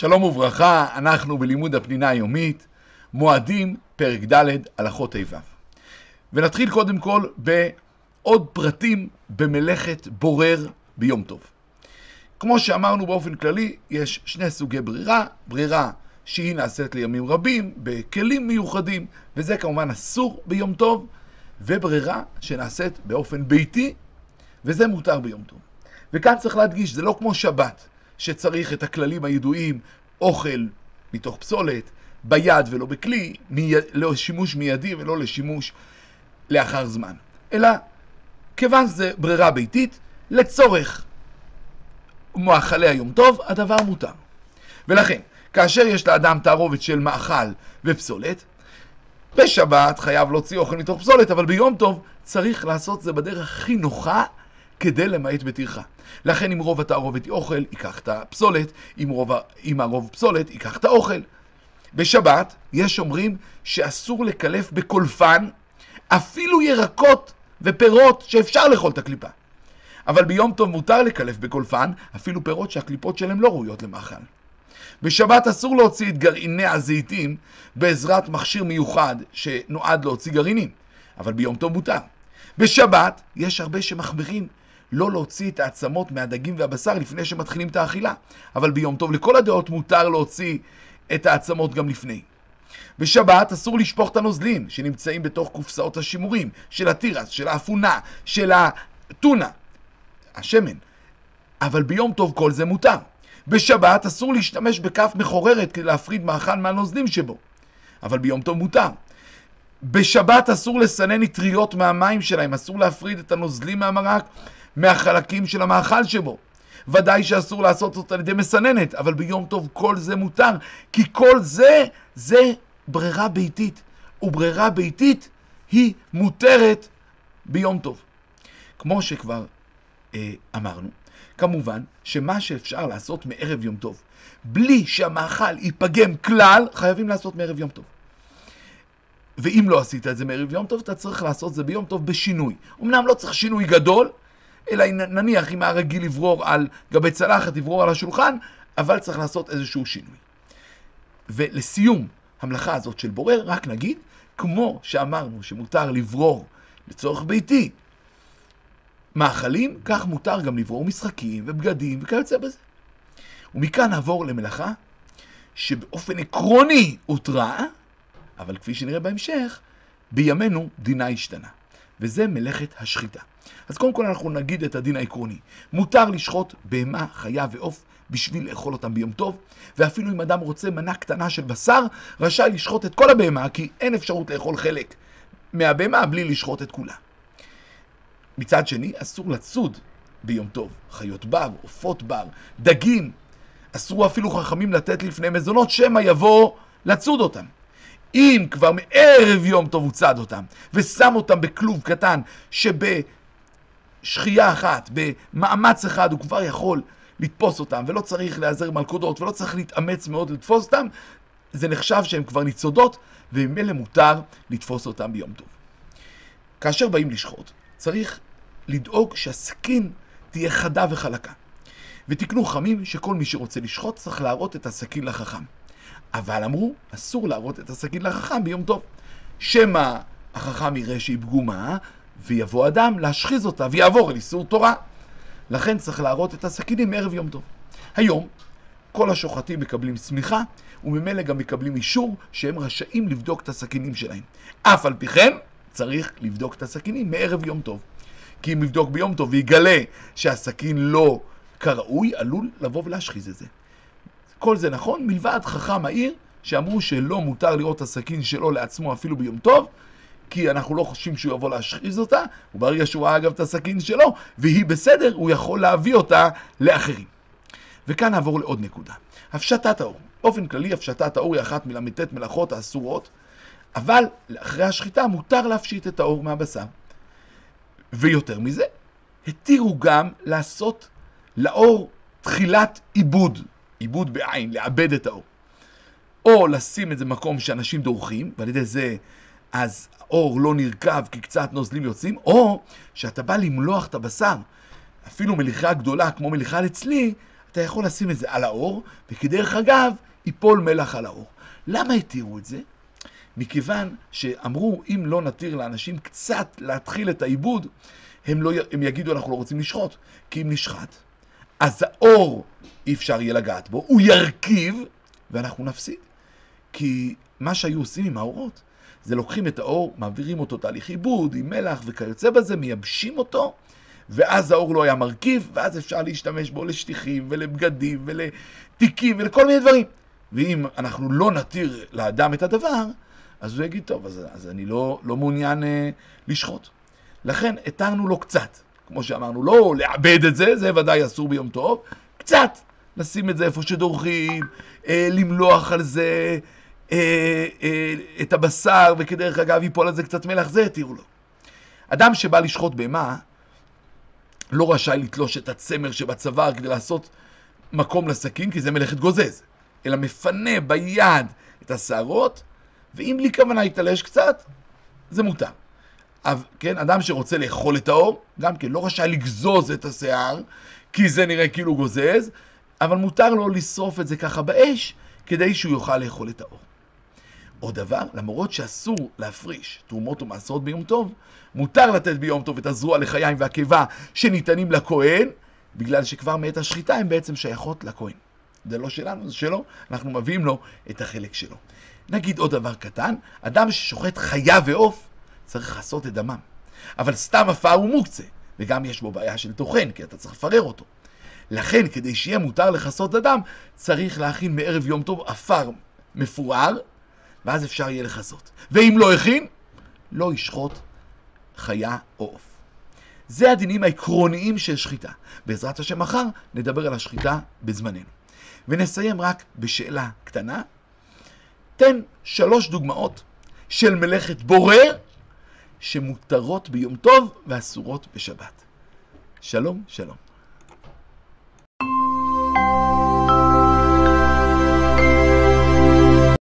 שלום וברכה, אנחנו בלימוד הפנינה היומית, מועדים, פרק ד', הלכות ה' ונתחיל קודם כל בעוד פרטים במלאכת בורר ביום טוב. כמו שאמרנו באופן כללי, יש שני סוגי ברירה, ברירה שהיא נעשית לימים רבים, בכלים מיוחדים, וזה כמובן אסור ביום טוב, וברירה שנעשית באופן ביתי, וזה מותר ביום טוב. וכאן צריך להדגיש, זה לא כמו שבת, שצריך את הכללים הידועים, אוכל מתוך פסולת, ביד ולא בכלי, מי... לשימוש מיידי ולא לשימוש לאחר זמן. אלא, כיוון שזה ברירה ביתית, לצורך מאכלי היום טוב, הדבר מותר. ולכן, כאשר יש לאדם תערובת של מאכל ופסולת, בשבת חייב להוציא אוכל מתוך פסולת, אבל ביום טוב צריך לעשות זה בדרך הכי נוחה כדי למעט בטרחה. לכן אם רוב התערובת היא אוכל, ייקח את הפסולת, אם, רוב, אם הרוב פסולת, ייקח את האוכל. בשבת יש אומרים שאסור לקלף בקולפן אפילו ירקות ופירות שאפשר לאכול את הקליפה. אבל ביום טוב מותר לקלף בקולפן אפילו פירות שהקליפות שלהם לא ראויות למאכל. בשבת אסור להוציא את גרעיני הזיתים בעזרת מכשיר מיוחד שנועד להוציא גרעינים, אבל ביום טוב מותר. בשבת יש הרבה שמחמירים לא להוציא את העצמות מהדגים והבשר לפני שמתחילים את האכילה, אבל ביום טוב לכל הדעות מותר להוציא את העצמות גם לפני. בשבת אסור לשפוך את הנוזלים שנמצאים בתוך קופסאות השימורים, של התירס, של האפונה, של הטונה, השמן. אבל ביום טוב כל זה מותר. בשבת אסור להשתמש בכף מחוררת כדי להפריד מאכל מהנוזלים שבו, אבל ביום טוב מותר. בשבת אסור לסנן אטריות מהמים שלהם, אסור להפריד את הנוזלים מהמרק מהחלקים של המאכל שבו. ודאי שאסור לעשות זאת על ידי מסננת, אבל ביום טוב כל זה מותר, כי כל זה, זה ברירה ביתית, וברירה ביתית היא מותרת ביום טוב. כמו שכבר אה, אמרנו, כמובן שמה שאפשר לעשות מערב יום טוב, בלי שהמאכל ייפגם כלל, חייבים לעשות מערב יום טוב. ואם לא עשית את זה מערב יום טוב, אתה צריך לעשות את זה ביום טוב בשינוי. אמנם לא צריך שינוי גדול, אלא נניח אם היה רגיל לברור על גבי צלחת, לברור על השולחן, אבל צריך לעשות איזשהו שינוי. ולסיום המלאכה הזאת של בורר, רק נגיד, כמו שאמרנו שמותר לברור לצורך ביתי מאכלים, כך מותר גם לברור משחקים ובגדים וכיוצא בזה. ומכאן נעבור למלאכה שבאופן עקרוני הותרה, אבל כפי שנראה בהמשך, בימינו דינה השתנה. וזה מלאכת השחיטה. אז קודם כל אנחנו נגיד את הדין העקרוני. מותר לשחוט בהמה, חיה ועוף בשביל לאכול אותם ביום טוב, ואפילו אם אדם רוצה מנה קטנה של בשר, רשאי לשחוט את כל הבהמה, כי אין אפשרות לאכול חלק מהבהמה בלי לשחוט את כולה. מצד שני, אסור לצוד ביום טוב. חיות בר, עופות בר, דגים. אסור אפילו חכמים לתת לפני מזונות, שמא יבוא לצוד אותם. אם כבר מערב יום טוב הוא צד אותם, ושם אותם בכלוב קטן, שבשחייה אחת, במאמץ אחד, הוא כבר יכול לתפוס אותם, ולא צריך להיעזר מלכודות, ולא צריך להתאמץ מאוד לתפוס אותם, זה נחשב שהם כבר ניצודות, וממילא מותר לתפוס אותם ביום טוב. כאשר באים לשחוט, צריך לדאוג שהסכין תהיה חדה וחלקה. ותקנו חמים שכל מי שרוצה לשחוט צריך להראות את הסכין לחכם. אבל אמרו, אסור להראות את הסכין לחכם ביום טוב. שמא החכם יראה שהיא פגומה, ויבוא אדם להשחיז אותה ויעבור אל איסור תורה. לכן צריך להראות את הסכינים מערב יום טוב. היום כל השוחטים מקבלים סמיכה, וממילא גם מקבלים אישור שהם רשאים לבדוק את הסכינים שלהם. אף על פי כן, צריך לבדוק את הסכינים מערב יום טוב. כי אם יבדוק ביום טוב ויגלה שהסכין לא כראוי, עלול לבוא ולהשחיז את זה. כל זה נכון, מלבד חכם העיר, שאמרו שלא מותר לראות את הסכין שלו לעצמו אפילו ביום טוב, כי אנחנו לא חושבים שהוא יבוא להשחיז אותה, וברגע שהוא ראה אגב את הסכין שלו, והיא בסדר, הוא יכול להביא אותה לאחרים. וכאן נעבור לעוד נקודה. הפשטת האור. באופן כללי, הפשטת האור היא אחת מל"ט מלאכות האסורות, אבל אחרי השחיטה מותר להפשיט את האור מהבשר. ויותר מזה, התירו גם לעשות לאור תחילת עיבוד. עיבוד בעין, לעבד את האור. או לשים את זה במקום שאנשים דורכים, ועל ידי זה אז האור לא נרקב כי קצת נוזלים יוצאים, או שאתה בא למלוח את הבשר, אפילו מליחה גדולה כמו מליחה לצלי, אתה יכול לשים את זה על האור, וכדרך אגב, ייפול מלח על האור. למה התירו את זה? מכיוון שאמרו, אם לא נתיר לאנשים קצת להתחיל את העיבוד, הם, לא, הם יגידו, אנחנו לא רוצים לשחוט. כי אם נשחט, אז האור אי אפשר יהיה לגעת בו, הוא ירכיב, ואנחנו נפסיד. כי מה שהיו עושים עם האורות, זה לוקחים את האור, מעבירים אותו תהליך עיבוד עם מלח וכיוצא בזה, מייבשים אותו, ואז האור לא היה מרכיב, ואז אפשר להשתמש בו לשטיחים ולבגדים ולתיקים ולכל מיני דברים. ואם אנחנו לא נתיר לאדם את הדבר, אז הוא יגיד, טוב, אז, אז אני לא, לא מעוניין אה, לשחוט. לכן התרנו לו קצת. כמו שאמרנו, לא לאבד את זה, זה ודאי אסור ביום טוב, קצת לשים את זה איפה שדורכים, אה, למלוח על זה את הבשר, וכדרך אגב ייפול על זה קצת מלח, זה התירו לו. אדם שבא לשחוט בהמה, לא רשאי לתלוש את הצמר שבצוואר כדי לעשות מקום לסכין, כי זה מלאכת גוזז, אלא מפנה ביד את השערות, ואם בלי כוונה יתלש קצת, זה מותר. כן, אדם שרוצה לאכול את האור, גם כן לא רשאי לגזוז את השיער, כי זה נראה כאילו גוזז, אבל מותר לו לשרוף את זה ככה באש, כדי שהוא יוכל לאכול את האור. עוד דבר, למרות שאסור להפריש תרומות ומעשרות ביום טוב, מותר לתת ביום טוב את הזרוע לחיים והקיבה שניתנים לכהן, בגלל שכבר מעת השחיטה הן בעצם שייכות לכהן. זה לא שלנו, זה שלו, אנחנו מביאים לו את החלק שלו. נגיד עוד דבר קטן, אדם ששוחט חיה ועוף, צריך לעשות את דמם. אבל סתם עפר הוא מוקצה, וגם יש בו בעיה של טוחן, כי אתה צריך לפרר אותו. לכן, כדי שיהיה מותר לכסות אדם, צריך להכין מערב יום טוב עפר מפואר, ואז אפשר יהיה לכסות. ואם לא הכין, לא ישחוט חיה או עוף. זה הדינים העקרוניים של שחיטה. בעזרת השם מחר נדבר על השחיטה בזמננו. ונסיים רק בשאלה קטנה. תן שלוש דוגמאות של מלאכת בורר שמותרות ביום טוב ואסורות בשבת. שלום, שלום.